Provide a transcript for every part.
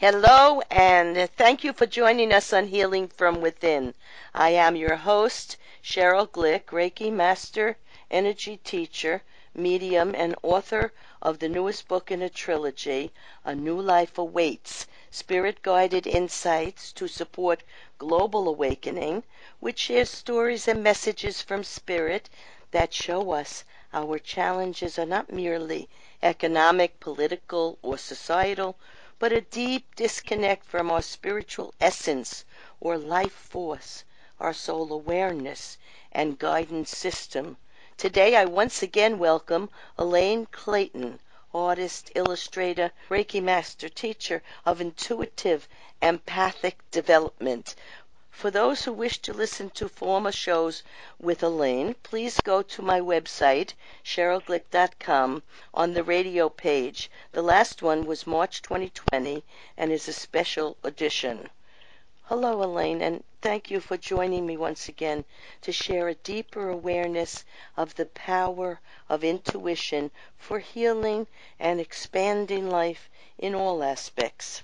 Hello, and thank you for joining us on Healing from Within. I am your host, Cheryl Glick, Reiki Master, Energy Teacher, Medium, and author of the newest book in a trilogy, A New Life Awaits Spirit Guided Insights to Support Global Awakening, which shares stories and messages from Spirit that show us our challenges are not merely economic, political, or societal but a deep disconnect from our spiritual essence or life force, our soul awareness, and guidance system. Today, I once again welcome Elaine Clayton, artist, illustrator, Reiki master, teacher of intuitive empathic development. For those who wish to listen to former shows with Elaine, please go to my website, CherylGlick.com, on the radio page. The last one was March 2020 and is a special edition. Hello, Elaine, and thank you for joining me once again to share a deeper awareness of the power of intuition for healing and expanding life in all aspects.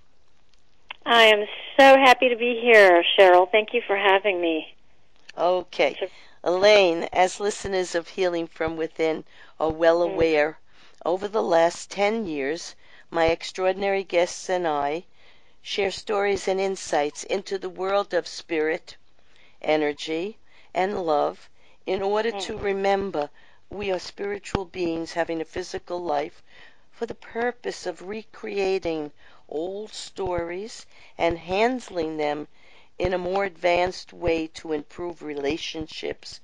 I am so happy to be here, Cheryl. Thank you for having me. Okay. Elaine, as listeners of Healing from Within are well Mm. aware, over the last 10 years, my extraordinary guests and I share stories and insights into the world of spirit, energy, and love in order to remember we are spiritual beings having a physical life for the purpose of recreating old stories and handling them in a more advanced way to improve relationships,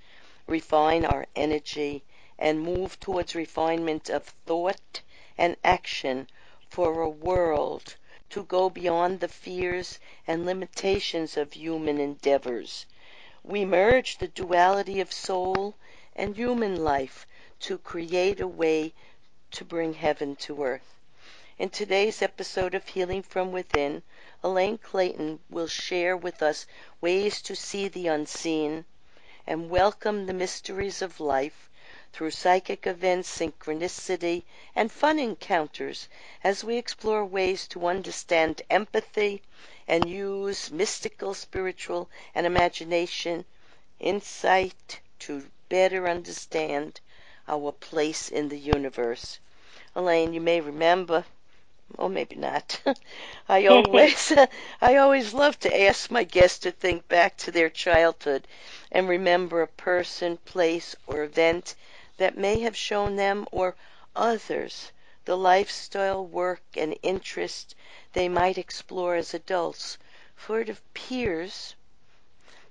refine our energy, and move towards refinement of thought and action for a world to go beyond the fears and limitations of human endeavors. We merge the duality of soul and human life to create a way to bring heaven to earth. In today's episode of Healing from Within, Elaine Clayton will share with us ways to see the unseen and welcome the mysteries of life through psychic events, synchronicity, and fun encounters as we explore ways to understand empathy and use mystical, spiritual, and imagination insight to better understand our place in the universe. Elaine, you may remember or maybe not. I always I always love to ask my guests to think back to their childhood and remember a person, place, or event that may have shown them or others the lifestyle, work, and interest they might explore as adults, for it appears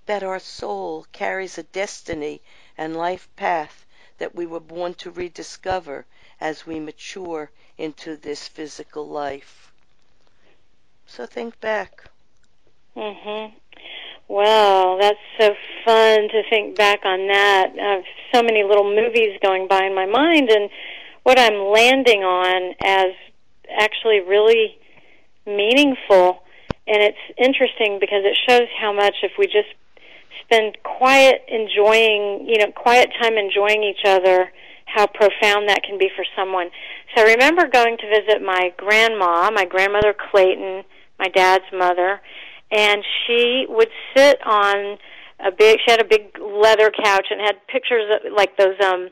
that our soul carries a destiny and life path that we were born to rediscover as we mature into this physical life. So think back. Mhm. Well, that's so fun to think back on that. I have so many little movies going by in my mind, and what I'm landing on as actually really meaningful. And it's interesting because it shows how much if we just spend quiet enjoying, you know, quiet time enjoying each other, how profound that can be for someone. So I remember going to visit my grandma, my grandmother Clayton, my dad's mother, and she would sit on a big she had a big leather couch and had pictures of like those um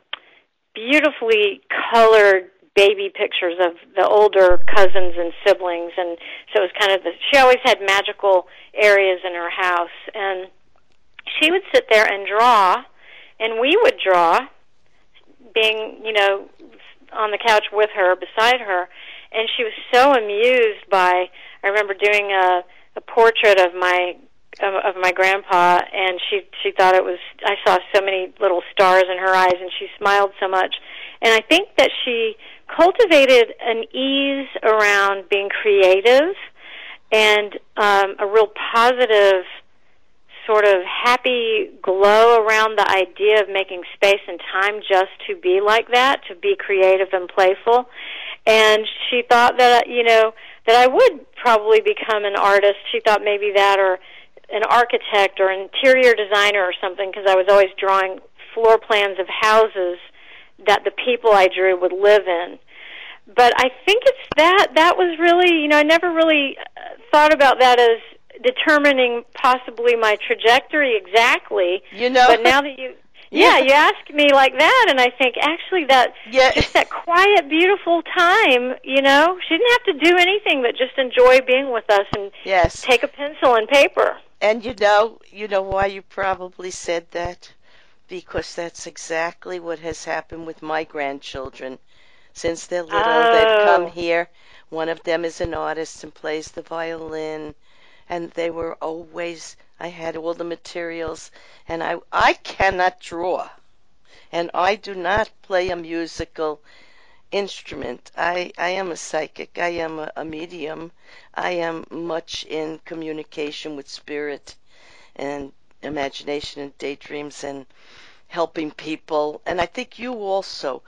beautifully colored baby pictures of the older cousins and siblings and so it was kind of the she always had magical areas in her house and she would sit there and draw and we would draw being you know on the couch with her beside her. And she was so amused by I remember doing a a portrait of my of, of my grandpa and she she thought it was I saw so many little stars in her eyes and she smiled so much. And I think that she cultivated an ease around being creative and um a real positive sort of happy glow around the idea of making space and time just to be like that, to be creative and playful. And she thought that, you know, that I would probably become an artist. She thought maybe that or an architect or interior designer or something because I was always drawing floor plans of houses that the people I drew would live in. But I think it's that that was really, you know, I never really uh, thought about that as determining possibly my trajectory exactly. You know, But now that you yeah, you ask me like that, and I think actually that Yeah. just that quiet, beautiful time. You know, she didn't have to do anything but just enjoy being with us and yes. take a pencil and paper. And you know, you know why you probably said that? Because that's exactly what has happened with my grandchildren. Since they're little, they've come Oh. here. One of them is an artist and plays the violin, and they were always. I had all the materials, and I I cannot draw, and I do not play a musical instrument. I I am a psychic. I am a, a medium. I am much in communication with spirit and imagination and daydreams and helping people. And I think you also,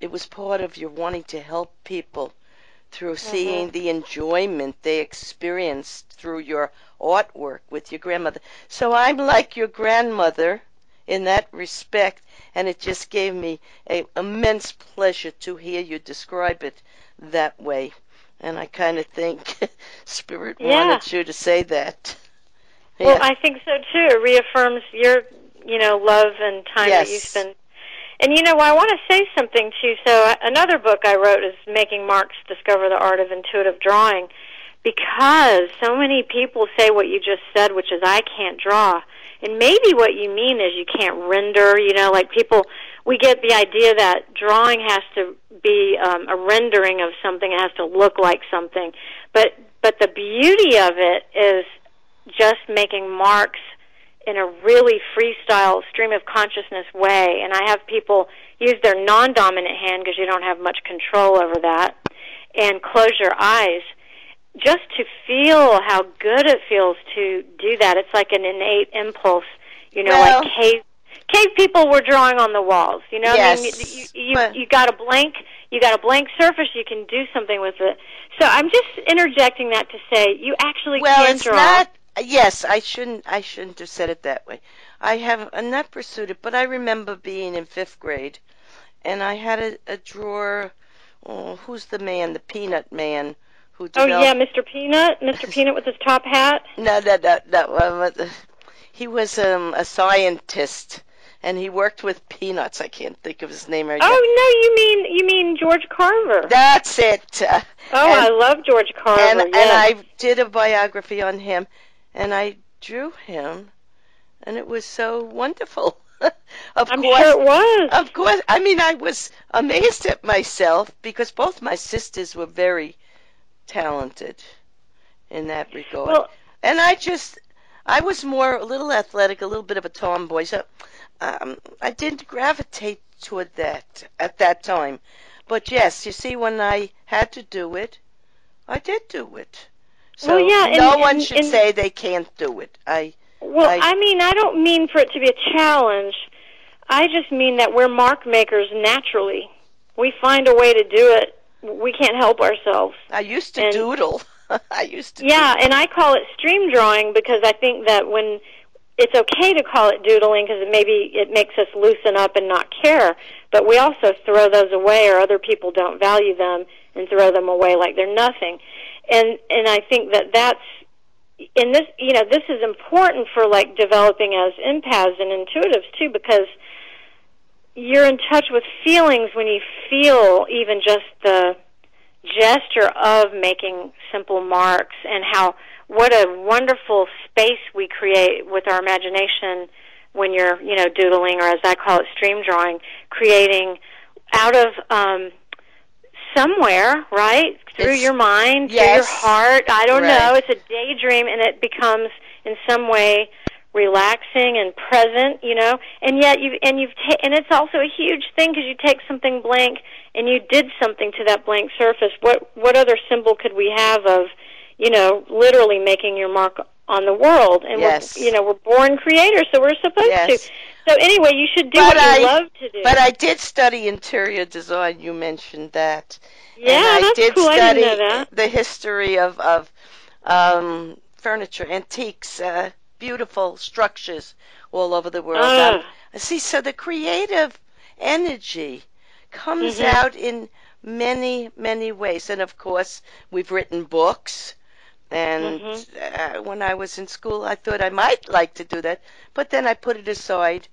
it was part of your wanting to help people through mm-hmm. seeing the enjoyment they experienced through your artwork with your grandmother. So I'm like your grandmother in that respect, and it just gave me a immense pleasure to hear you describe it that way. And I kind of think Spirit Yeah. wanted you to say that. Well, I think so too. It reaffirms your, you know, love and time that you Yes. spend. And you know, I want to say something too. So uh, another book I wrote is Making Marks Discover the Art of Intuitive Drawing, because so many people say what you just said, which is I can't draw. And maybe what you mean is you can't render, you know, like people we get the idea that drawing has to be um, a rendering of something, it has to look like something. But but the beauty of it is just making marks in a really freestyle stream of consciousness way. And I have people use their non-dominant hand because you don't have much control over that, and close your eyes just to feel how good it feels to do that. It's like an innate impulse, you know, Well- like cave cave people were drawing on the walls. You know, I mean, Yes, you you, but- you got a blank you got a blank surface. You can do something with it. So I'm just interjecting that to say you actually well, can it's draw. not. Yes, I shouldn't. I shouldn't have said it that way. I have uh, not pursued it, but I remember being in fifth grade, and I had a, a drawer. Oh, who's the man? The Peanut Man, who Oh yeah, Mr. Peanut, Mr. Peanut with his top hat. No, no, no, no. He was um, a scientist, and he worked with peanuts. I can't think of his name right now. Oh no, you mean you mean George Carver? That's it. Uh, oh, and- I love George Carver. and yes. and I did a biography on him, and I drew him, and it was so wonderful. of I'm course, sure it was. of course. I mean, I was amazed at myself because both my sisters were very talented in that regard, well, and I just. I was more a little athletic, a little bit of a tomboy, so um, I didn't gravitate toward that at that time. But yes, you see, when I had to do it, I did do it. So Well, yeah, and- no one and- should and- say they can't do it. I well, I- I mean, I don't mean for it to be a challenge. I just mean that we're mark makers naturally. We find a way to do it. We can't help ourselves. I used to And- doodle. I used to. Yeah, and I call it stream drawing because I think that when it's okay to call it doodling because maybe it makes us loosen up and not care, but we also throw those away or other people don't value them and throw them away like they're nothing. And and I think that that's in this you know this is important for like developing as empaths and intuitives too because you're in touch with feelings when you feel even just the gesture of making simple marks and how what a wonderful space we create with our imagination when you're you know doodling or as I call it stream drawing creating out of um somewhere right? Through It's- your mind through your heart. I don't Right. know it's a daydream and it becomes in some way relaxing and present you know? And yet you and you've ta- and it's also a huge thing because you take something blank and you did something to that blank surface. What what other symbol could we have of you know literally making your mark on the world and Yes. we're you know we're born creators so we're supposed Yes. to so anyway you should do But what I- you love to do But I did study interior design. You mentioned that. yeah and I that's did cool study I that the history of of um, furniture, antiques, uh, beautiful structures all over the world. Ah. Um, see, so the creative energy comes Mhm. out in many, many ways, and of course, we've written books. And Mhm. uh, when I was in school, I thought I might like to do that, but then I put it aside,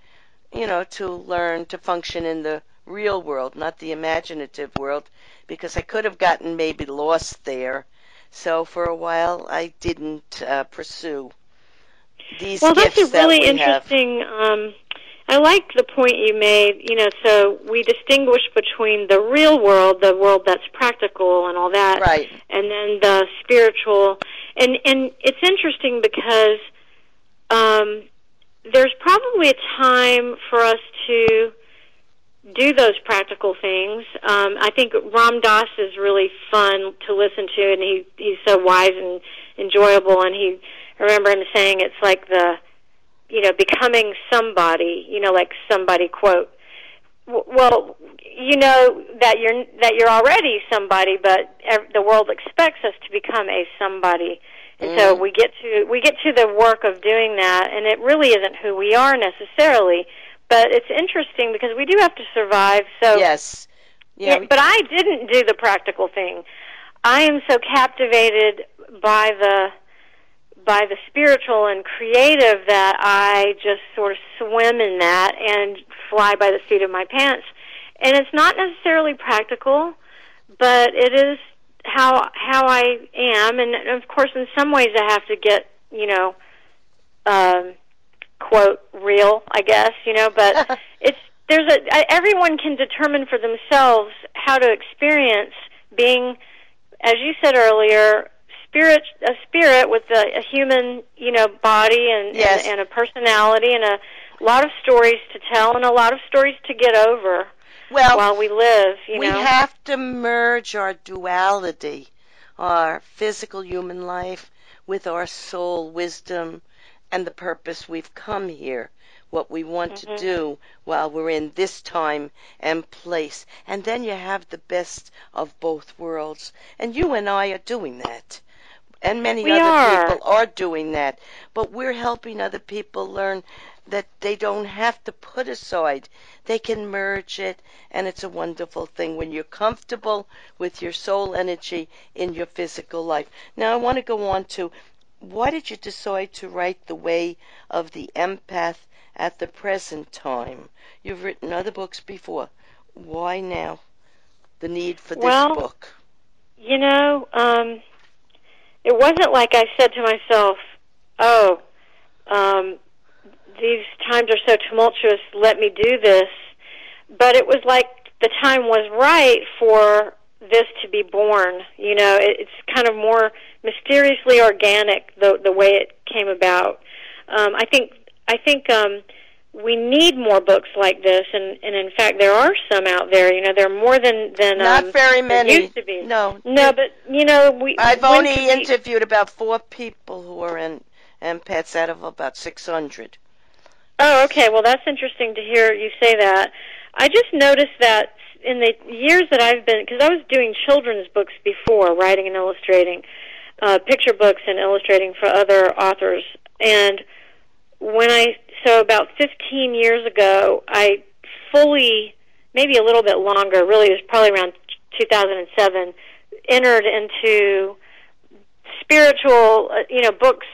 you know, to learn to function in the real world, not the imaginative world, because I could have gotten maybe lost there. So for a while, I didn't uh, pursue these Well, that's a really that we have. interesting. Um, I like the point you made. You know, so we distinguish between the real world, the world that's practical and all that, Right. and then the spiritual. And and it's interesting because um, there's probably a time for us to do those practical things. Um, I think Ram Dass is really fun to listen to, and he he's so wise and enjoyable. And he I remember him saying it's like the you know becoming somebody. You know, like somebody quote. Well, you know that you're that you're already somebody, but ev- the world expects us to become a somebody. And so Mm. we get to we get to the work of doing that, and it really isn't who we are necessarily. But it's interesting because we do have to survive. So yes. Yeah. yeah, but I didn't do the practical thing. I am so captivated by the by the spiritual and creative that I just sort of swim in that and fly by the seat of my pants. And it's not necessarily practical, but it is how how I am and of course in some ways I have to get, you know, um quote real, I guess, you know, but it's there's a everyone can determine for themselves how to experience being as you said earlier spirit a spirit with a, a human you know body and, Yes. and and a personality and a lot of stories to tell and a lot of stories to get over well, while we live you we know have to merge our duality, our physical human life, with our soul wisdom and the purpose we've come here, what we want Mhm. to do while we're in this time and place. And then you have the best of both worlds. And you and I are doing that. And many We other are. people are doing that. But we're helping other people learn that they don't have to put aside. They can merge it, and it's a wonderful thing when you're comfortable with your soul energy in your physical life. Now, I want to go on to why did you decide to write The Way of the Empath at the present time? You've written other books before. Why now? The need for this Well, book. You know, um, it wasn't like I said to myself, "Oh, um, these times are so tumultuous. Let me do this." But it was like the time was right for this to be born. You know, it, it's kind of more mysteriously organic the the way it came about. Um, I think I think um, we need more books like this, and and in fact there are some out there. You know, there are more than than Not um, very many. used to be. No. No, but you know, we. I've only we- interviewed about four people who are in empaths out of about 600. Oh, okay. Well, that's interesting to hear you say that. I just noticed that in the years that I've been, because I was doing children's books before, writing and illustrating, uh, picture books and illustrating for other authors, and when I so about 15 years ago, I fully, maybe a little bit longer, really it was probably around 2007, entered into spiritual, uh, you know, books,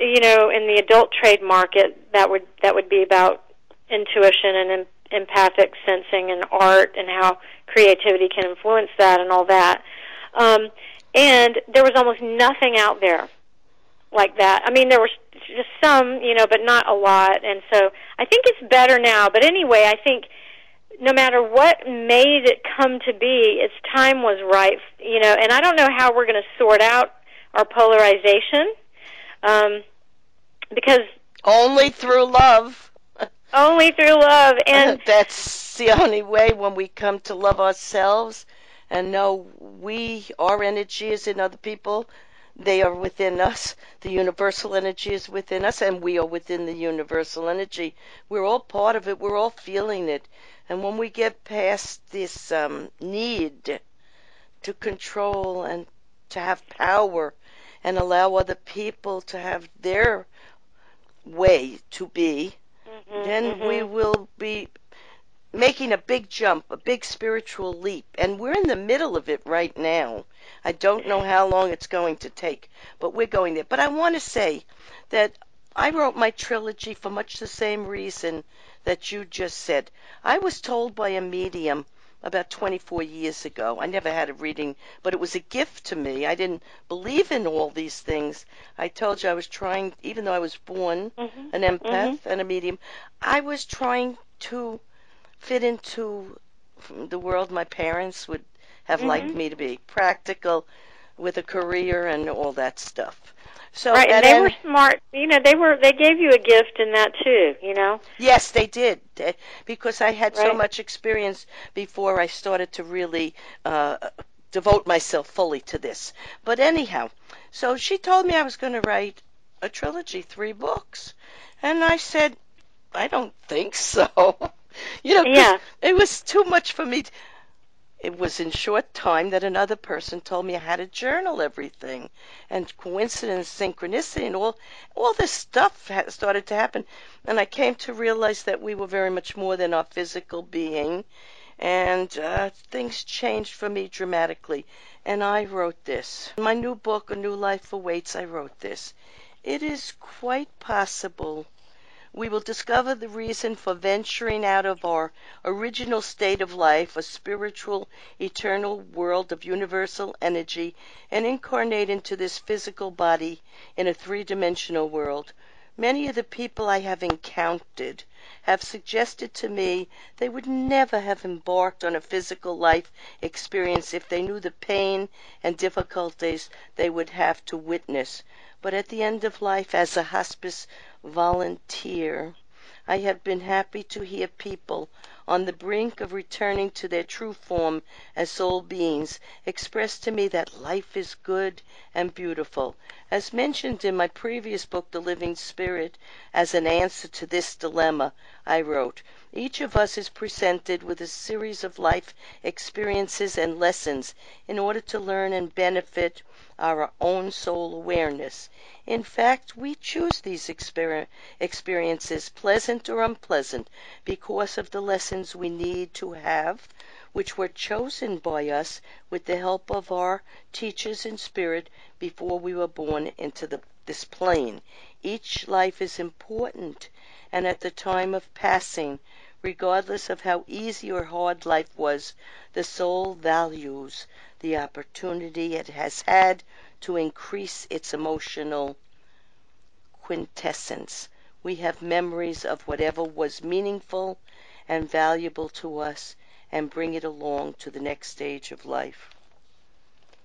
you know, in the adult trade market that would that would be about intuition and empathic sensing and art and how creativity can influence that and all that. Um, and there was almost nothing out there like that. I mean, there was just some, you know, but not a lot. And so I think it's better now. But anyway, I think no matter what made it come to be, its time was right, you know. And I don't know how we're going to sort out our polarization, um, because Only through love. only through love and that's the only way when we come to love ourselves and know we, our energy is in other people. They are within us. The universal energy is within us, and we are within the universal energy. We're all part of it. We're all feeling it. And when we get past this um, need to control and to have power and allow other people to have their way to be, Mhm, then mhm. we will be making a big jump, a big spiritual leap, and we're in the middle of it right now. I don't know how long it's going to take, but we're going there. But I want to say that I wrote my trilogy for much the same reason that you just said. I was told by a medium about 24 years ago. I never had a reading, but it was a gift to me. I didn't believe in all these things. I told you I was trying, even though I was born Mhm. an empath Mhm. and a medium, I was trying to fit into the world my parents would have liked Mhm. me to be practical with a career and all that stuff. So right, and they any- were smart. You know, they were they gave you a gift in that too. You know. Yes, they did. Because I had so much experience before I started to really uh, devote myself fully to this. But anyhow, so she told me I was going to write a trilogy, three books. And I said, I don't think so. you know, Yeah. it was too much for me. t- it was in short time that another person told me I had to journal everything. And coincidence, synchronicity, and all, all this stuff started to happen. And I came to realize that we were very much more than our physical being. And uh, things changed for me dramatically. And I wrote this. In my new book, A New Life Awaits, I wrote this. It is quite possible we will discover the reason for venturing out of our original state of life, a spiritual, eternal world of universal energy, and incarnate into this physical body in a three dimensional world. Many of the people I have encountered have suggested to me they would never have embarked on a physical life experience if they knew the pain and difficulties they would have to witness. But at the end of life, as a hospice volunteer, I have been happy to hear people on the brink of returning to their true form as soul beings expressed to me that life is good and beautiful. As mentioned in my previous book, The Living Spirit, as an answer to this dilemma, I wrote, each of us is presented with a series of life experiences and lessons in order to learn and benefit our own soul awareness. In fact, we choose these exper- experiences, pleasant or unpleasant, because of the lessons we need to have, which were chosen by us with the help of our teachers in spirit before we were born into the, this plane. Each life is important, and at the time of passing, regardless of how easy or hard life was, the soul values the opportunity it has had to increase its emotional quintessence. We have memories of whatever was meaningful and valuable to us and bring it along to the next stage of life.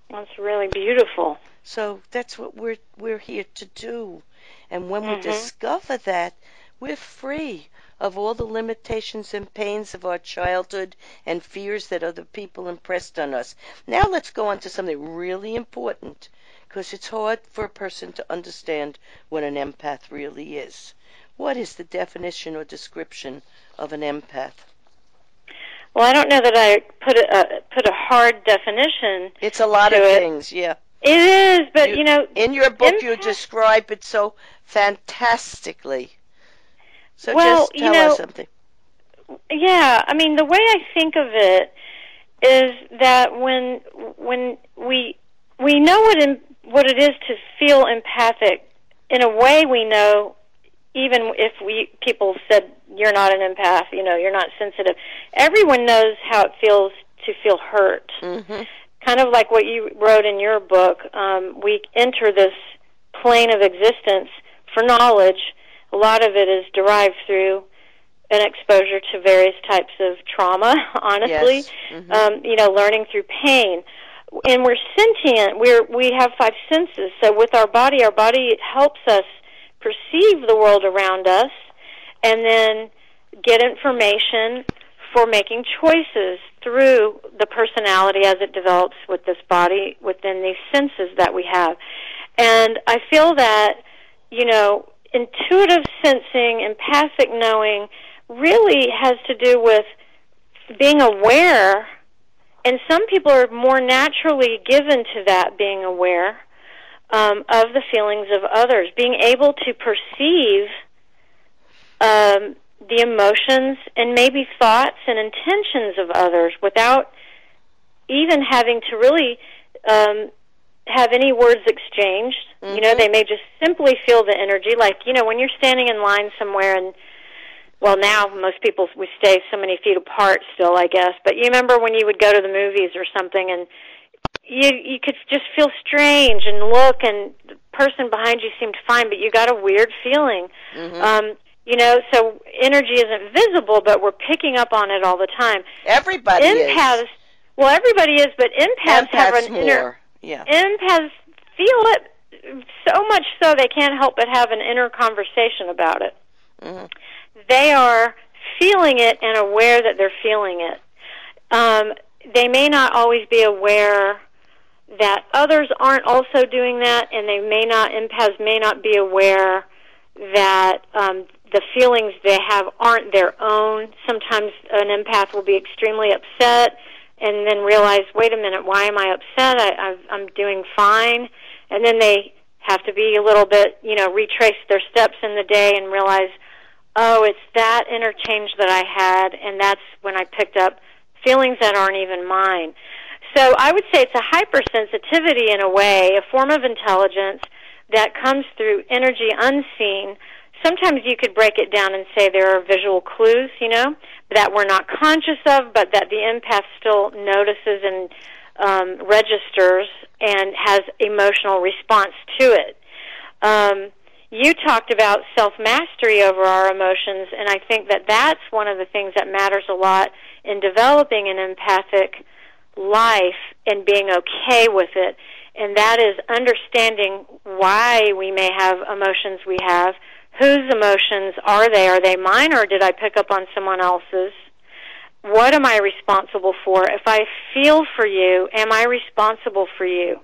That's really beautiful. So that's what we're we're here to do. And when we Mhm. discover that, we're free of all the limitations and pains of our childhood and fears that other people impressed on us. Now let's go on to something really important because it's hard for a person to understand what an empath really is. What is the definition or description of an empath? Well, I don't know that I put a uh, put a hard definition. It's a lot of it. things, yeah. It is, but You- you know, In your book, you describe it so fantastically. So Well, just you tell know- us something. yeah. I mean, the way I think of it is that when when we we know what in, what it is to feel empathic. In a way, we know even if we people said you're not an empath, you know, you're not sensitive. Everyone knows how it feels to feel hurt. hmm kind of like what you wrote in your book, um, we enter this plane of existence for knowledge. A lot of it is derived through an exposure to various types of trauma, honestly. Yes. Mhm. Um, you know, learning through pain. And we're sentient. We're we have five senses. So with our body, our body helps us perceive the world around us and then get information for making choices through the personality as it develops with this body within these senses that we have. And I feel that, you know, intuitive sensing, empathic knowing really has to do with being aware. And some people are more naturally given to that being aware um, of the feelings of others, being able to perceive um, the emotions and maybe thoughts and intentions of others without even having to really um, have any words exchanged. Mm-hmm. You know, Mm-hmm. they may just simply feel the energy. Like, you know, when you're standing in line somewhere and well now most people we stay so many feet apart still i guess but you remember when you would go to the movies or something and you you could just feel strange and look and the person behind you seemed fine but you got a weird feeling Mhm. um you know so energy isn't visible but we're picking up on it all the time Everybody empaths is. well everybody is but empaths, have an more. inner yeah. empaths feel it so much so they can't help but have an inner conversation about it Mhm. they are feeling it and aware that they're feeling it. Um, they may not always be aware that others aren't also doing that, and they may not, empaths may not be aware that um, the feelings they have aren't their own. Sometimes an empath will be extremely upset and then realize, wait a minute, why am I upset? I, I've, I'm doing fine. And then they have to be a little bit, you know, retrace their steps in the day and realize, oh, it's that interchange that I had, and that's when I picked up feelings that aren't even mine. So I would say it's a hypersensitivity in a way, a form of intelligence that comes through energy unseen. Sometimes you could break it down and say there are visual clues, you know, that we're not conscious of, but that the empath still notices and um, registers and has emotional response to it. Um, you talked about self mastery over our emotions, and I think that that's one of the things that matters a lot in developing an empathic life and being okay with it. And that is understanding why we may have emotions we have. Whose emotions are they? Are they mine or did I pick up on someone else's? What am I responsible for? If I feel for you, am I responsible for you?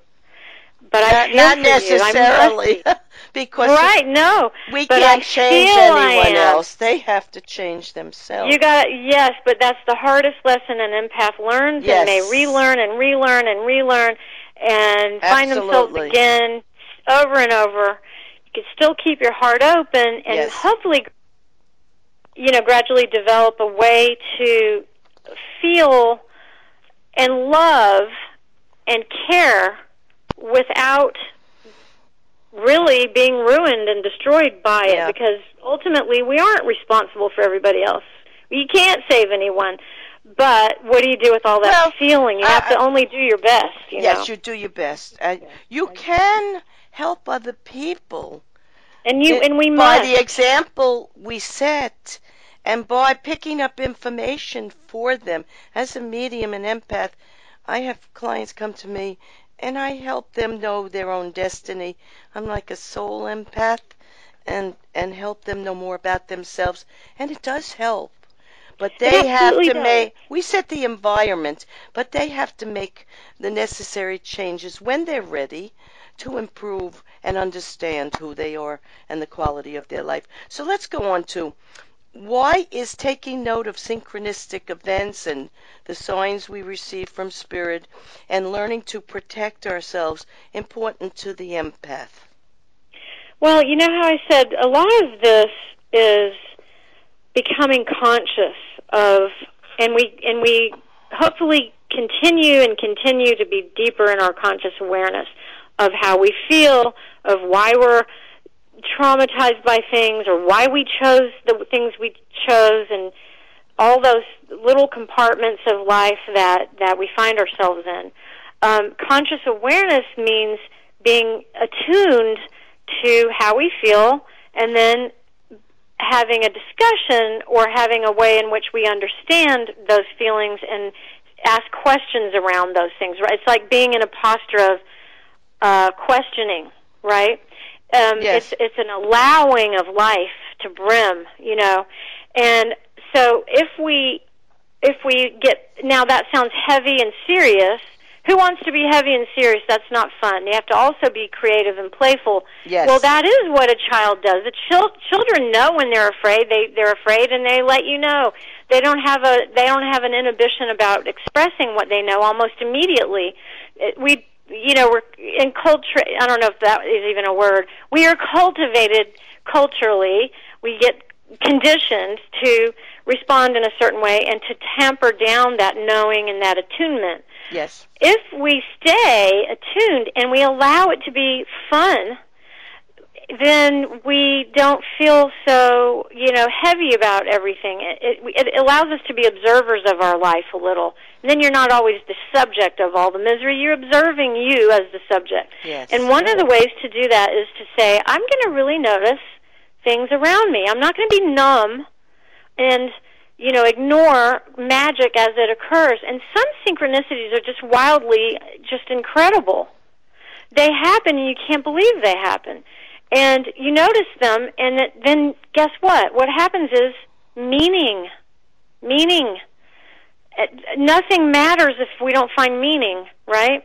But I Not, feel not for you. I'm necessarily, rusty. Because right? No, we but can't I change anyone else. They have to change themselves. You got yes, but that's the hardest lesson an empath learns, Yes. and they relearn and relearn and relearn, and find themselves again over and over. You can still keep your heart open, and Yes. hopefully, you know, gradually develop a way to feel and love and care without really being ruined and destroyed by Yeah. it because ultimately we aren't responsible for everybody else. You can't save anyone. But what do you do with all that Well, feeling? You I- have to I- only do your best, you yes, know. you do your best. Uh, you can help other people. and you It- and we by must. the example we set and by picking up information for them as a medium and empath i have clients come to me and i help them know their own destiny i'm like a soul empath and and help them know more about themselves and it does help but they have to does. make we set the environment but they have to make the necessary changes when they're ready to improve and understand who they are and the quality of their life. So let's go on to why is taking note of synchronistic events and the signs we receive from spirit and learning to protect ourselves important to the empath? Well, you know how I said a lot of this is becoming conscious of and we and we hopefully continue and continue to be deeper in our conscious awareness of how we feel, of why we're traumatized by things or why we chose the things we chose and all those little compartments of life that that we find ourselves in. Um, conscious awareness means being attuned to how we feel and then having a discussion or having a way in which we understand those feelings and ask questions around those things. Right? It's like being in a posture of uh, questioning, right? Um, Yes. It's it's an allowing of life to brim, you know, and so if we if we get now that sounds heavy and serious. Who wants to be heavy and serious? That's not fun. You have to also be creative and playful. Yes. Well, that is what a child does. The chil- children know when they're afraid. They they're afraid, and they let you know. They don't have a they don't have an inhibition about expressing what they know almost immediately. It, we you know we're in culture. I don't know if that is even a word. We are cultivated culturally. We get conditioned to respond in a certain way and to tamper down that knowing and that attunement. Yes. If we stay attuned and we allow it to be fun, then we don't feel so you know heavy about everything. It, it, it allows us to be observers of our life a little. And then you're not always the subject of all the misery. You're observing you as the subject. Yes. And one of the ways to do that is to say, I'm going to really notice things around me. I'm not going to be numb and you know ignore magic as it occurs. And some synchronicities are just wildly, just incredible. They happen, and you can't believe they happen and you notice them and then guess what? What happens is meaning meaning. Nothing matters if we don't find meaning right?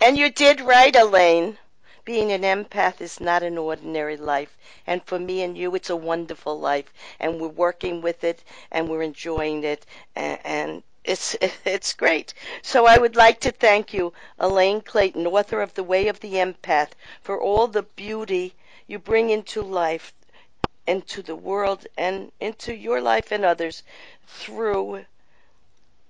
And you did right elaine. Being an empath is not an ordinary life. And for me and you it's a wonderful life. And we're working with it and we're enjoying it and, and it's it's great. So I would like to thank you, Elaine Clayton, author of The Way of the Empath, for all the beauty you bring into life, into the world, and into your life and others through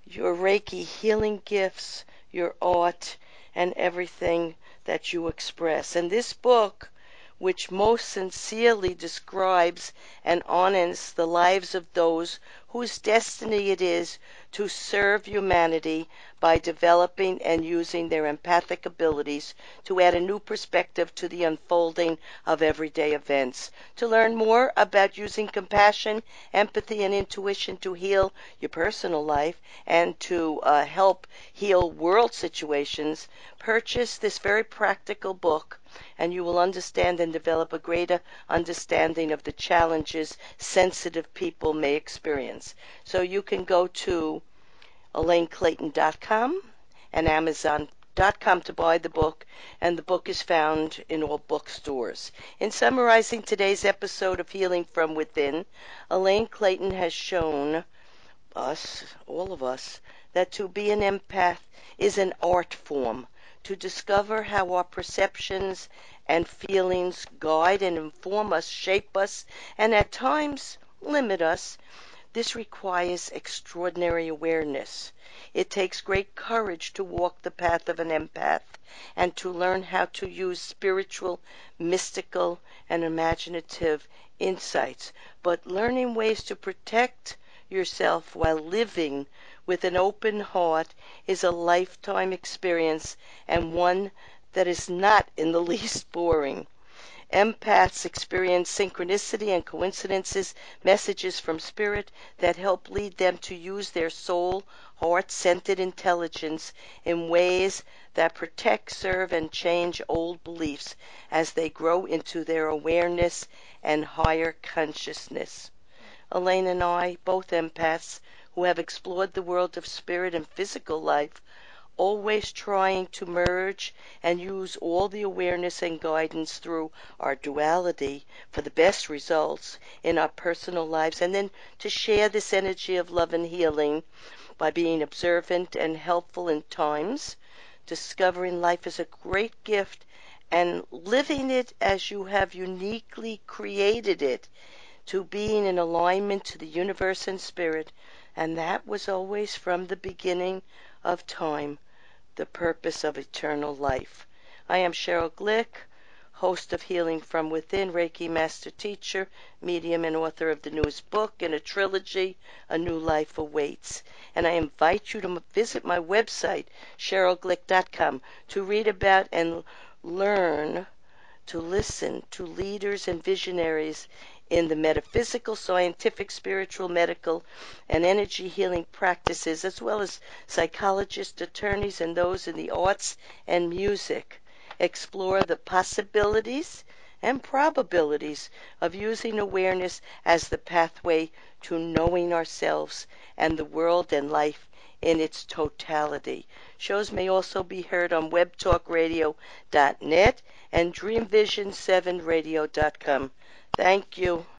your Reiki healing gifts, your art, and everything that you express. And this book, which most sincerely describes and honors the lives of those whose destiny it is to serve humanity by developing and using their empathic abilities to add a new perspective to the unfolding of everyday events. To learn more about using compassion, empathy, and intuition to heal your personal life and to uh, help heal world situations, purchase this very practical book and you will understand and develop a greater understanding of the challenges sensitive people may experience. So you can go to ElaineClayton.com and Amazon.com to buy the book, and the book is found in all bookstores. In summarizing today's episode of Healing from Within, Elaine Clayton has shown us, all of us, that to be an empath is an art form. To discover how our perceptions and feelings guide and inform us, shape us, and at times limit us this requires extraordinary awareness. It takes great courage to walk the path of an empath and to learn how to use spiritual, mystical, and imaginative insights, but learning ways to protect yourself while living with an open heart is a lifetime experience and one that is not in the least boring. Empaths experience synchronicity and coincidences, messages from spirit that help lead them to use their soul, heart centered intelligence in ways that protect, serve, and change old beliefs as they grow into their awareness and higher consciousness. Elaine and I, both empaths who have explored the world of spirit and physical life, always trying to merge and use all the awareness and guidance through our duality for the best results in our personal lives, and then to share this energy of love and healing by being observant and helpful in times, discovering life as a great gift and living it as you have uniquely created it to being in alignment to the universe and spirit, and that was always from the beginning of time the purpose of eternal life. I am Cheryl Glick, host of Healing from Within, Reiki Master Teacher, medium, and author of the newest book in a trilogy, A New Life Awaits. And I invite you to visit my website, CherylGlick.com, to read about and learn to listen to leaders and visionaries in the metaphysical, scientific, spiritual, medical, and energy healing practices, as well as psychologists, attorneys, and those in the arts and music. Explore the possibilities and probabilities of using awareness as the pathway to knowing ourselves and the world and life in its totality. Shows may also be heard on webtalkradio.net and dreamvision7radio.com. Thank you.